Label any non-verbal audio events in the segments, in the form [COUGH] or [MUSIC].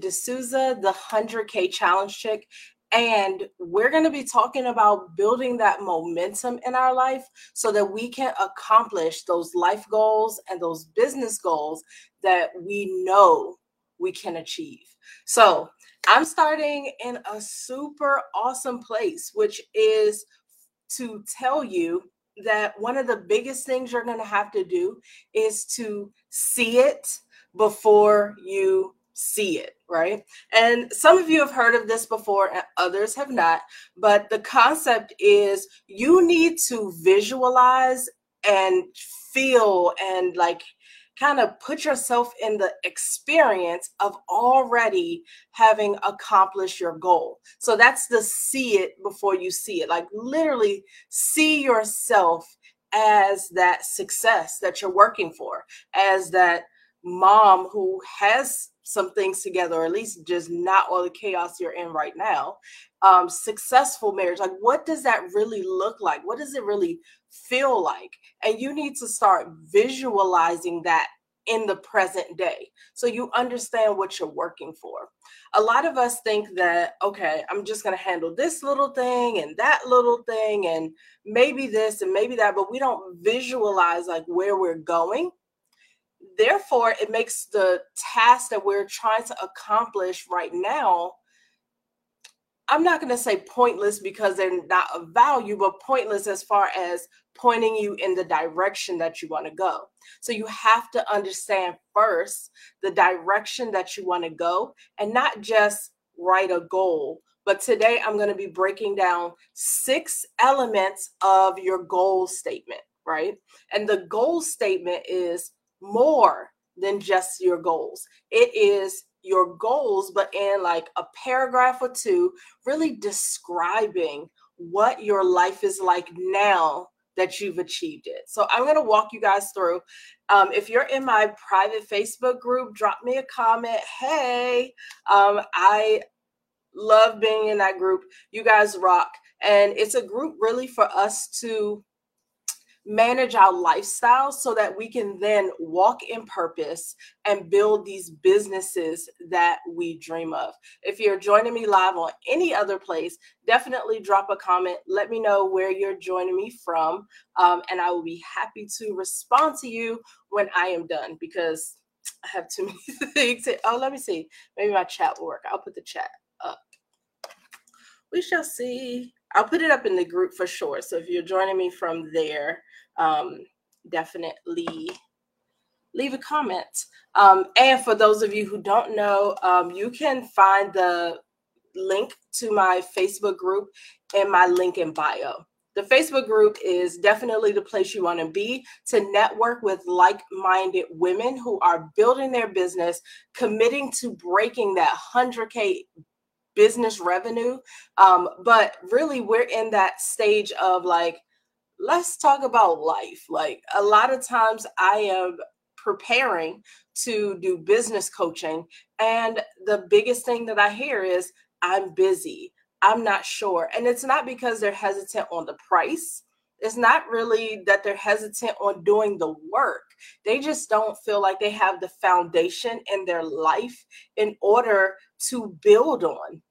D'Souza, the 100K Challenge Chick. And we're going to be talking about building that momentum in our life so that we can accomplish those life goals and those business goals that we know we can achieve. So, I'm starting in a super awesome place, which is to tell you that one of the biggest things you're going to have to do is to see it before you see it, right? And some of you have heard of this before, and others have not. But the concept is you need to visualize and feel and like kind of put yourself in the experience of already having accomplished your goal. So that's the see it before you see it. Like literally see yourself as that success that you're working for, as that mom who has some things together, or at least just not all the chaos you're in right now. Um, successful marriage, like what does that really look like? What does it really feel like? And you need to start visualizing that in the present day so you understand what you're working for. A lot of us think that, okay, I'm just going to handle this little thing and that little thing and maybe this and maybe that, but we don't visualize like where we're going therefore it makes the task that we're trying to accomplish right now i'm not going to say pointless because they're not of value but pointless as far as pointing you in the direction that you want to go. So you have to understand first the direction that you want to go and not just write a goal but today i'm going to be breaking down six elements of your goal statement right? And the goal statement is more than just your goals. It is your goals, but in like a paragraph or two, really describing what your life is like now that you've achieved it. So I'm going to walk you guys through. Um, if you're in my private Facebook group, drop me a comment. Hey, um, I love being in that group. You guys rock. And it's a group really for us to manage our lifestyle so that we can then walk in purpose and build these businesses that we dream of. If you're joining me live on any other place, definitely drop a comment. Let me know where you're joining me from, um, and I will be happy to respond to you when I am done because I have too [LAUGHS] many things. To, oh, let me see. Maybe my chat will work. I'll put the chat up. We shall see. I'll put it up in the group for sure. So if you're joining me from there, um, definitely leave a comment. Um, and for those of you who don't know, um, you can find the link to my Facebook group in my link in bio. The Facebook group is definitely the place you want to be to network with like minded women who are building their business, committing to breaking that 100K business revenue. Um, but really, we're in that stage of like, let's talk about life. Like a lot of times I am preparing to do business coaching, and the biggest thing that I hear is, I'm busy. I'm not sure. And it's not because they're hesitant on the price. It's not really that they're hesitant on doing the work. They just don't feel like they have the foundation in their life in order to build on.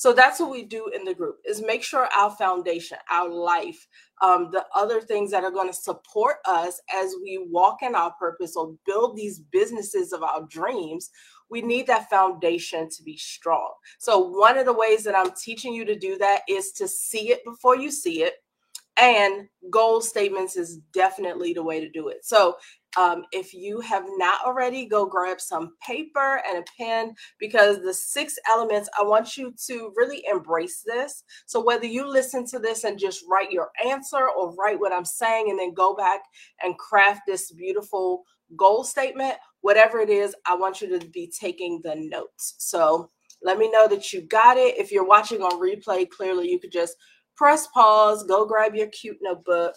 So that's what we do in the group is make sure our foundation, our life, um, the other things that are going to support us as we walk in our purpose or build these businesses of our dreams, we need that foundation to be strong. So one of the ways that I'm teaching you to do that is to see it before you see it. And goal statements is definitely the way to do it. So um, if you have not already, go grab some paper and a pen because the six elements, I want you to really embrace this. So, whether you listen to this and just write your answer or write what I'm saying and then go back and craft this beautiful goal statement, whatever it is, I want you to be taking the notes. So, let me know that you got it. If you're watching on replay, clearly you could just press pause, go grab your cute notebook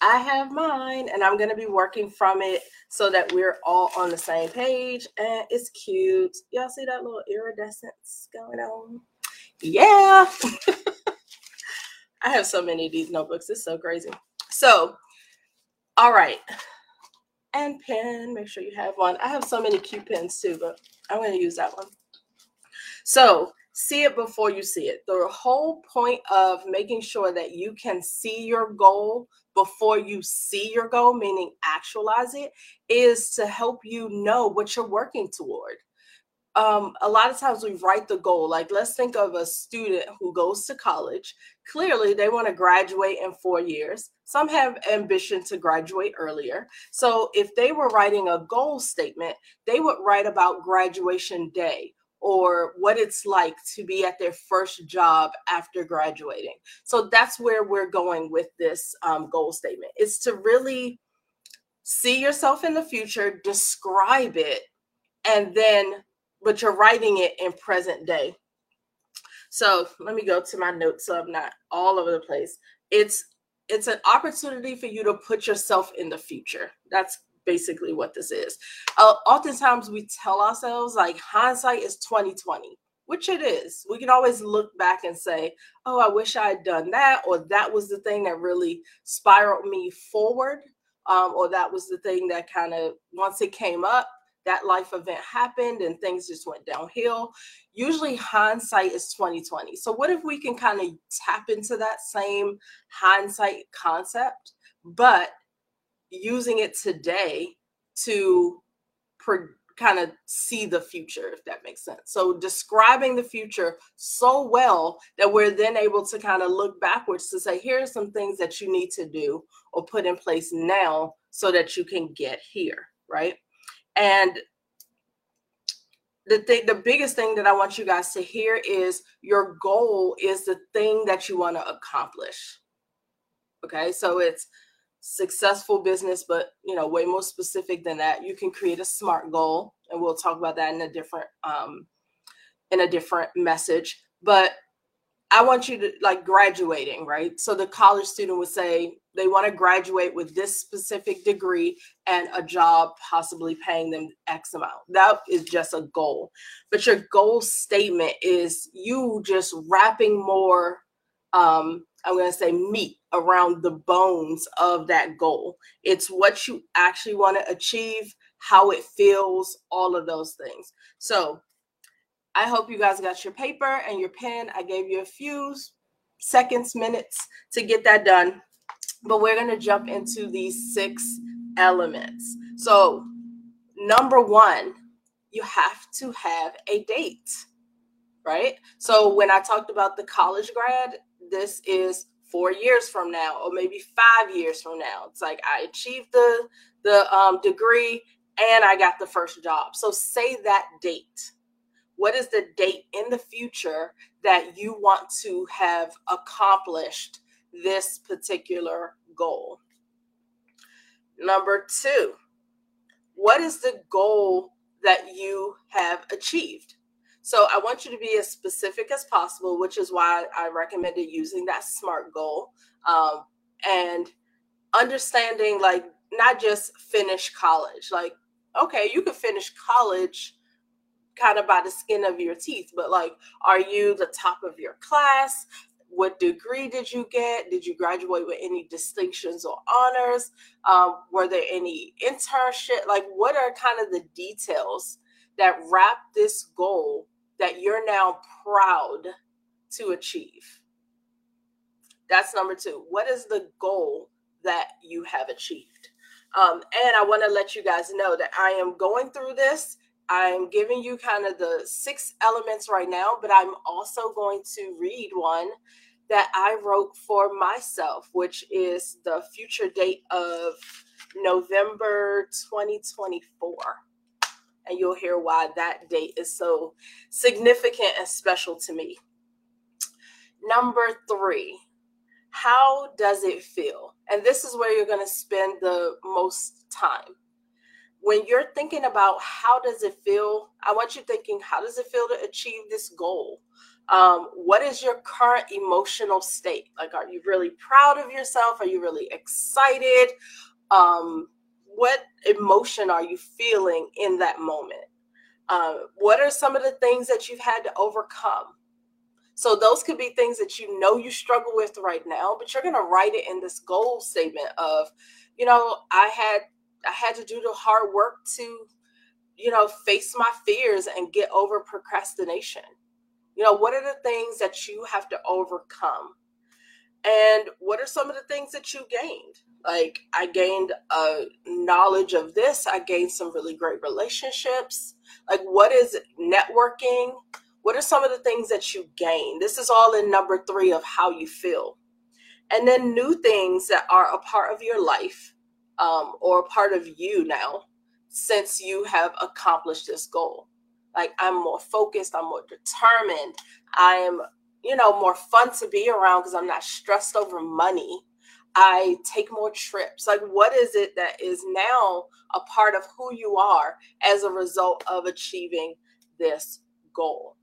I have mine and I'm going to be working from it so that we're all on the same page. And it's cute. Y'all see that little iridescence going on? Yeah. [LAUGHS] I have so many of these notebooks. It's so crazy. So, all right. And pen. Make sure you have one. I have so many cute pens too, but I'm going to use that one. So see it before you see it. The whole point of making sure that you can see your goal before you see your goal, meaning actualize it, is to help you know what you're working toward. Um, a lot of times we write the goal. Like, let's think of a student who goes to college. Clearly, they want to graduate in four years. Some have ambition to graduate earlier. So, if they were writing a goal statement, they would write about graduation day or what it's like to be at their first job after graduating. So that's where we're going with this um, goal statement. Is to really see yourself in the future, describe it, and then, but you're writing it in present day. So let me go to my notes so I'm not all over the place. It's it's an opportunity for you to put yourself in the future. That's basically what this is. Uh, oftentimes we tell ourselves like hindsight is 2020, which it is. We can always look back and say, "Oh, I wish I had done that," or "That was the thing that really spiraled me forward," um, or "That was the thing that kind of once it came up." That life event happened and things just went downhill. Usually, hindsight is 2020. So, what if we can kind of tap into that same hindsight concept, but using it today to per, kind of see the future, if that makes sense. So describing the future so well that we're then able to kind of look backwards to say, here are some things that you need to do or put in place now so that you can get here, right? And the thing, the biggest thing that I want you guys to hear is your goal is the thing that you want to accomplish. Okay, so it's successful business, but you know, way more specific than that. You can create a SMART goal, and we'll talk about that in a different um, in a different message. But I want you to like graduating, right? So the college student would say they want to graduate with this specific degree and a job possibly paying them X amount. That is just a goal. But your goal statement is you just wrapping more um, I'm going to say meat around the bones of that goal. It's what you actually want to achieve, how it feels, all of those things. So I hope you guys got your paper and your pen. I gave you a few seconds, minutes to get that done. But we're going to jump into these six elements. So, number one, you have to have a date, right? So, when I talked about the college grad, this is four years from now or maybe five years from now. It's like i achieved the the um, degree and i got the first job. So say that date. What is the date in the future that you want to have accomplished this particular goal? Number two what is the goal that you have achieved so I want you to be as specific as possible, which is why I recommended using that SMART goal um, and understanding like not just finish college. Like, okay, you could finish college kind of by the skin of your teeth, but like, are you the top of your class? What degree did you get? Did you graduate with any distinctions or honors? Um, were there any internship? Like, what are kind of the details that wrap this goal that you're now proud to achieve. That's number two. What is the goal that you have achieved? Um, and I want to let you guys know that I am going through this. I'm giving you kind of the six elements right now, but I'm also going to read one that I wrote for myself, which is the future date of November 2024 and you'll hear why that date is so significant and special to me. Number three, how does it feel? And this is where you're going to spend the most time. When you're thinking about how does it feel, I want you thinking, how does it feel to achieve this goal? Um, what is your current emotional state? Like, are you really proud of yourself? Are you really excited? Um, what emotion are you feeling in that moment? Uh, what are some of the things that you've had to overcome? So those could be things that you know you struggle with right now, but you're going to write it in this goal statement of, you know, I had I had to do the hard work to you know, face my fears and get over procrastination? You know, what are the things that you have to overcome? And what are some of the things that you gained? Like, I gained a knowledge of this, I gained some really great relationships. Like, what is networking? What are some of the things that you gain? This is all in number three of how you feel. And then new things that are a part of your life um, or a part of you now since you have accomplished this goal. Like I'm more focused, I'm more determined, I am, you know, more fun to be around because I'm not stressed over money. I take more trips. Like, what is it that is now a part of who you are as a result of achieving this goal?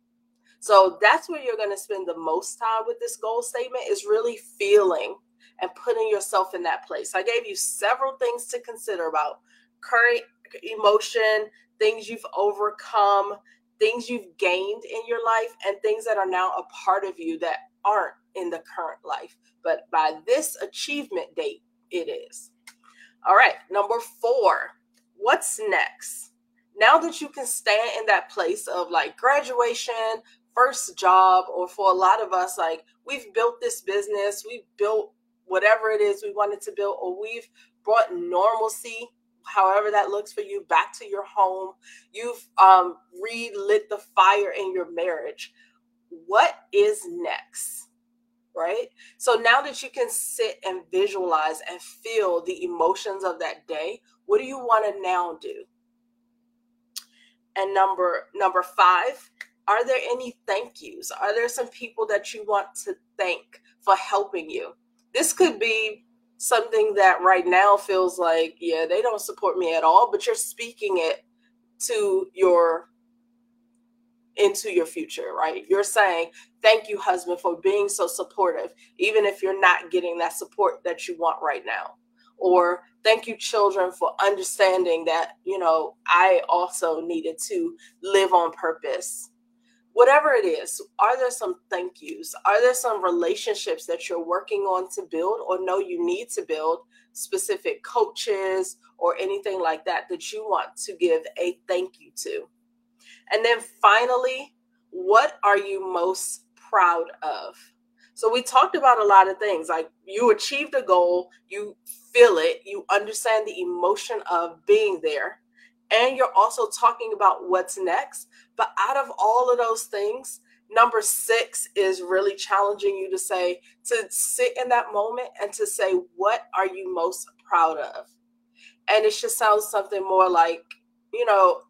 So that's where you're going to spend the most time with this goal statement is really feeling and putting yourself in that place. I gave you several things to consider about current emotion, things you've overcome, things you've gained in your life, and things that are now a part of you that aren't in the current life. But by this achievement date, it is. All right, number four, what's next? Now that you can stand in that place of like graduation, first job, or for a lot of us, like we've built this business, we've built whatever it is we wanted to build, or we've brought normalcy however that looks for you back to your home. You've um, relit the fire in your marriage. What is next? Right? So now that you can sit and visualize and feel the emotions of that day what do you want to now do? And number number five are there any thank yous? Are there some people that you want to thank for helping you? This could be something that right now feels like, yeah, they don't support me at all, but you're speaking it to your into your future, right? You're saying, Thank you, husband, for being so supportive, even if you're not getting that support that you want right now. Or thank you, children, for understanding that, you know, I also needed to live on purpose whatever it is, are there some thank yous? Are there some relationships that you're working on to build or know you need to build specific coaches or anything like that that you want to give a thank you to? And then finally, what are you most proud of? So we talked about a lot of things like you achieved a goal, you feel it, you understand the emotion of being there and you're also talking about what's next. But out of all of those things, number six is really challenging you to say, to sit in that moment and to say, what are you most proud of? And it just sounds something more like, you know,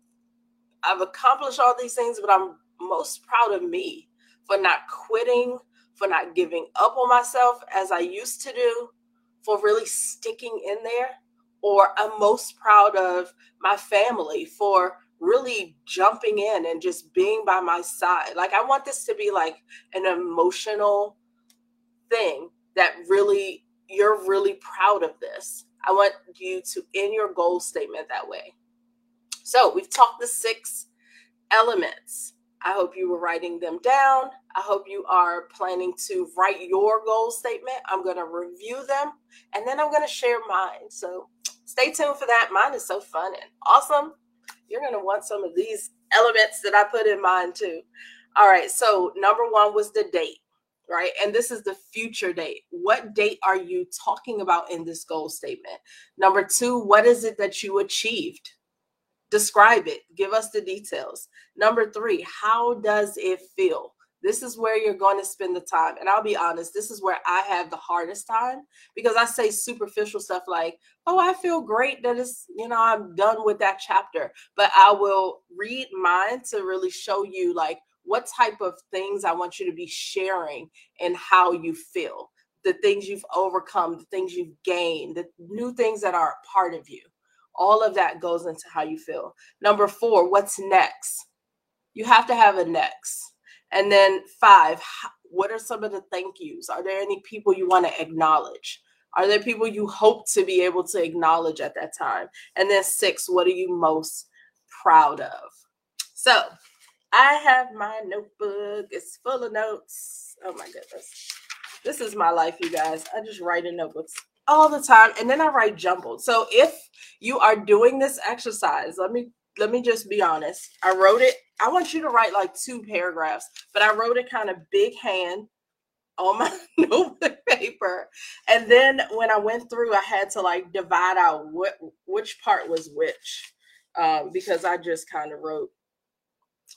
I've accomplished all these things, but I'm most proud of me for not quitting, for not giving up on myself as I used to do, for really sticking in there or I'm most proud of my family for really jumping in and just being by my side. Like, I want this to be like an emotional thing that really, you're really proud of this. I want you to end your goal statement that way. So, we've talked the six elements. I hope you were writing them down. I hope you are planning to write your goal statement. I'm going to review them and then I'm going to share mine. So, stay tuned for that. Mine is so fun and awesome. You're going to want some of these elements that I put in mine too. All right. So, number one was the date, right? And this is the future date. What date are you talking about in this goal statement? Number two, what is it that you achieved? Describe it, give us the details. Number three, how does it feel? This is where you're going to spend the time. And I'll be honest, this is where I have the hardest time because I say superficial stuff like, oh, I feel great that it's, you know, I'm done with that chapter. But I will read mine to really show you like what type of things I want you to be sharing and how you feel, the things you've overcome, the things you've gained, the new things that are a part of you. All of that goes into how you feel. Number four, what's next? You have to have a next and then five, what are some of the thank yous? Are there any people you want to acknowledge? Are there people you hope to be able to acknowledge at that time? And then six, what are you most proud of? So I have my notebook. It's full of notes. Oh my goodness. This is my life, you guys. I just write in notebooks all the time and then I write jumbled. So if you are doing this exercise, let me let me just be honest. I wrote it. I want you to write like two paragraphs, but I wrote it kind of big hand on my [LAUGHS] notebook paper. And then when I went through, I had to like divide out what which part was which um, because I just kind of wrote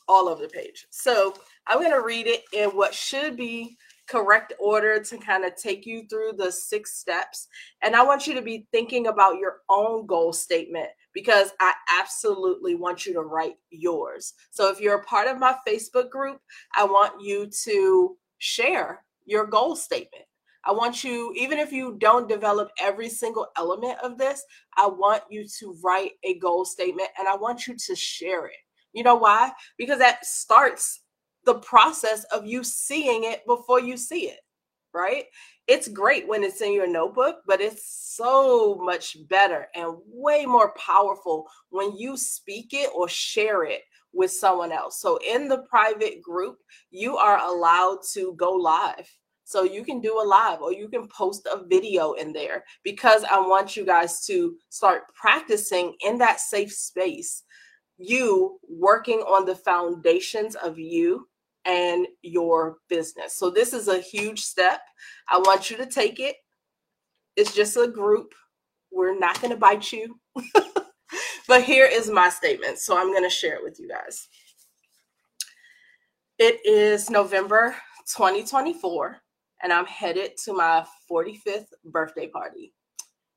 all over the page. So I'm going to read it in what should be correct order to kind of take you through the six steps. And I want you to be thinking about your own goal statement because I absolutely want you to write yours. So if you're a part of my Facebook group, I want you to share your goal statement. I want you, even if you don't develop every single element of this, I want you to write a goal statement and I want you to share it. You know why? Because that starts the process of you seeing it before you see it, right? It's great when it's in your notebook, but it's so much better and way more powerful when you speak it or share it with someone else. So in the private group, you are allowed to go live. So you can do a live or you can post a video in there because I want you guys to start practicing in that safe space. You working on the foundations of you and your business. So this is a huge step. I want you to take it. It's just a group. We're not going to bite you. [LAUGHS] but here is my statement. So I'm going to share it with you guys. It is November 2024, and I'm headed to my 45th birthday party.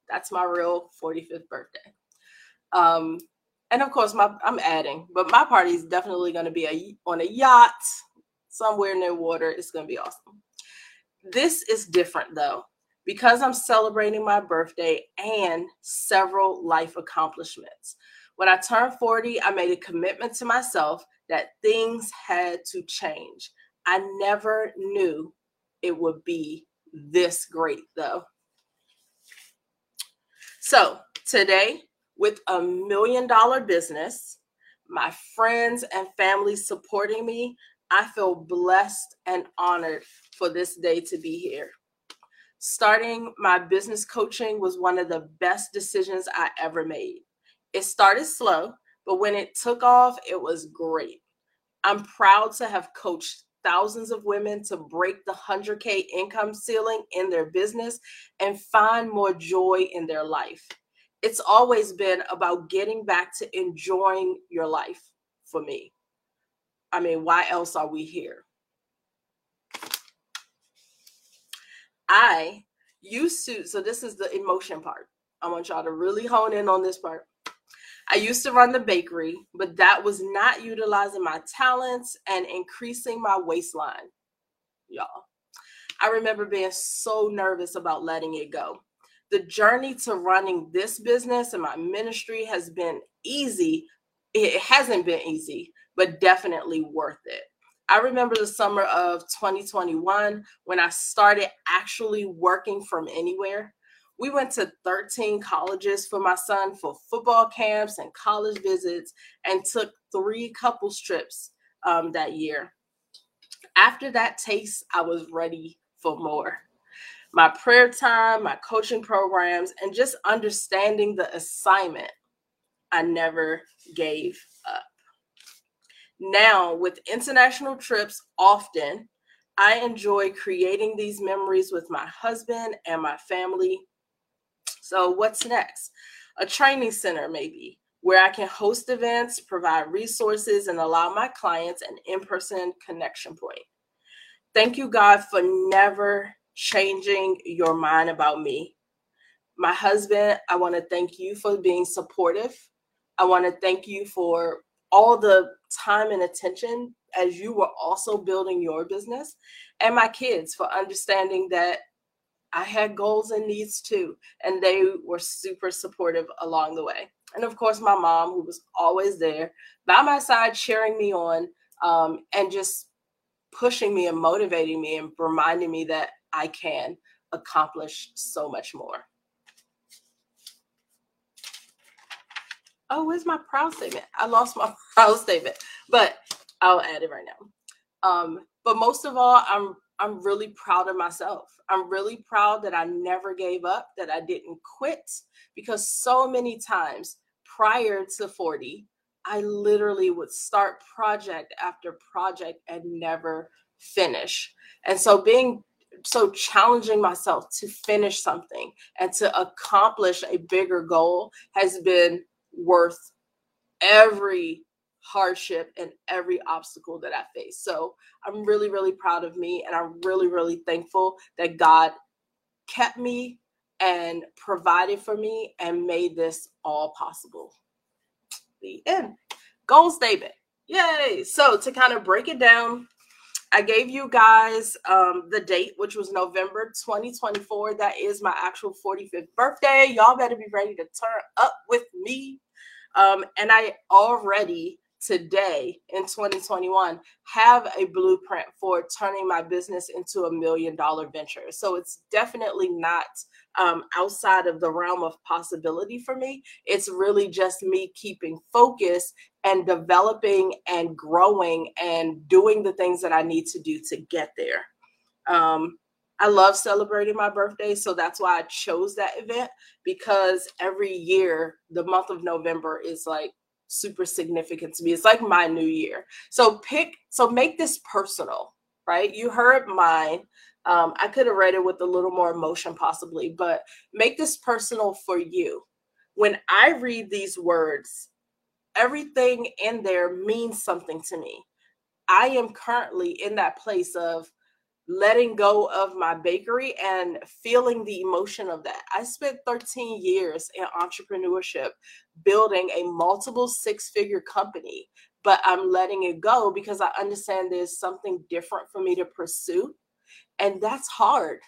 That's my real 45th birthday. Um, and of course, my I'm adding, but my party is definitely going to be a, on a yacht somewhere near water. It's going to be awesome. This is different though, because I'm celebrating my birthday and several life accomplishments. When I turned 40, I made a commitment to myself that things had to change. I never knew it would be this great though. So, today, with a million dollar business, my friends and family supporting me, I feel blessed and honored for this day to be here. Starting my business coaching was one of the best decisions I ever made. It started slow, but when it took off, it was great. I'm proud to have coached thousands of women to break the 100K income ceiling in their business and find more joy in their life. It's always been about getting back to enjoying your life for me. I mean, why else are we here? I used to, so this is the emotion part. I want y'all to really hone in on this part. I used to run the bakery, but that was not utilizing my talents and increasing my waistline, y'all. I remember being so nervous about letting it go. The journey to running this business and my ministry has been easy. It hasn't been easy, but definitely worth it. I remember the summer of 2021 when I started actually working from anywhere. We went to 13 colleges for my son for football camps and college visits and took three couple trips um, that year. After that taste, I was ready for more. My prayer time, my coaching programs, and just understanding the assignment, I never gave up. Now, with international trips often, I enjoy creating these memories with my husband and my family. So, what's next? A training center, maybe, where I can host events, provide resources, and allow my clients an in person connection point. Thank you, God, for never changing your mind about me. My husband, I want to thank you for being supportive. I want to thank you for all the time and attention as you were also building your business and my kids for understanding that I had goals and needs too and they were super supportive along the way. And of course my mom who was always there by my side cheering me on um, and just pushing me and motivating me and reminding me that I can accomplish so much more oh, where's my proud statement? I lost my [LAUGHS] proud statement, but I'll add it right now. Um, but most of all, I'm I'm really proud of myself. I'm really proud that I never gave up, that I didn't quit, because so many times prior to 40, I literally would start project after project and never finish. And so being so challenging myself to finish something and to accomplish a bigger goal has been worth every hardship and every obstacle that I faced. So I'm really, really proud of me. And I'm really, really thankful that God kept me and provided for me and made this all possible. The end. Goal statement. Yay. So to kind of break it down, I gave you guys um, the date, which was November 2024. That is my actual 45th birthday. Y'all better be ready to turn up with me. Um, and I already today in 2021 have a blueprint for turning my business into a million dollar venture. So it's definitely not um, outside of the realm of possibility for me. It's really just me keeping focus and developing and growing and doing the things that I need to do to get there. Um, I love celebrating my birthday, so that's why I chose that event because every year the month of November is like super significant to me. It's like my new year. So pick, so make this personal, right? You heard mine. Um, I could have read it with a little more emotion, possibly, but make this personal for you. When I read these words, everything in there means something to me. I am currently in that place of letting go of my bakery and feeling the emotion of that. I spent 13 years in entrepreneurship building a multiple six figure company, but I'm letting it go because I understand there's something different for me to pursue. And that's hard.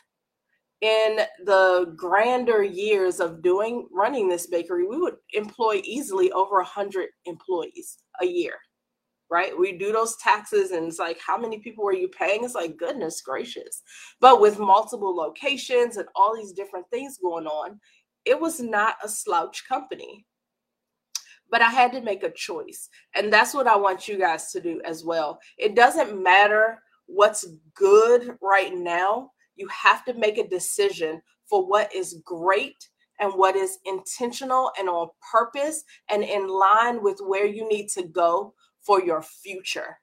In the grander years of doing running this bakery, we would employ easily over 100 employees a year right? We do those taxes and it's like, how many people are you paying? It's like, goodness gracious. But with multiple locations and all these different things going on, it was not a slouch company. But I had to make a choice. And that's what I want you guys to do as well. It doesn't matter what's good right now, you have to make a decision for what is great and what is intentional and on purpose and in line with where you need to go for your future.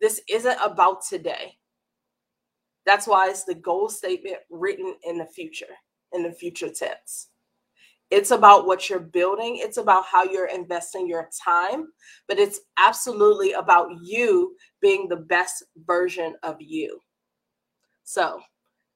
This isn't about today. That's why it's the goal statement written in the future, in the future tense. It's about what you're building, it's about how you're investing your time, but it's absolutely about you being the best version of you. So,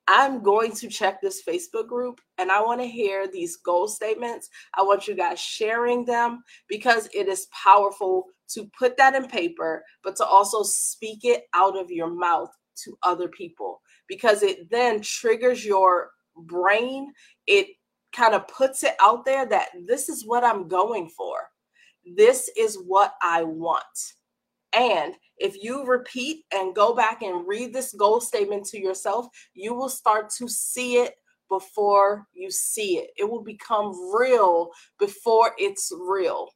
I'm going to check this Facebook group and I want to hear these goal statements. I want you guys sharing them because it is powerful to put that in paper, but to also speak it out of your mouth to other people because it then triggers your brain. It kind of puts it out there that this is what I'm going for. This is what I want. And if you repeat and go back and read this goal statement to yourself, you will start to see it before you see it. It will become real before it's real.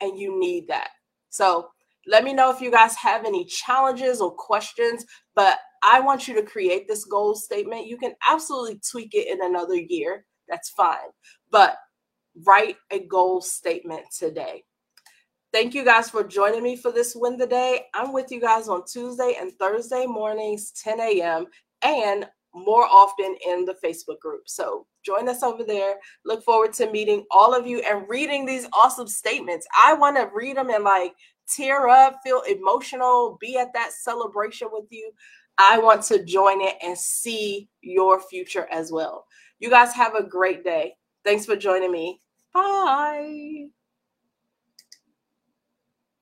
And you need that. So let me know if you guys have any challenges or questions, but I want you to create this goal statement. You can absolutely tweak it in another year. That's fine. But write a goal statement today. Thank you guys for joining me for this win the day. I'm with you guys on Tuesday and Thursday mornings, 10 a.m., and more often in the Facebook group. So join us over there. Look forward to meeting all of you and reading these awesome statements. I want to read them and like tear up, feel emotional, be at that celebration with you. I want to join it and see your future as well. You guys have a great day. Thanks for joining me. Bye.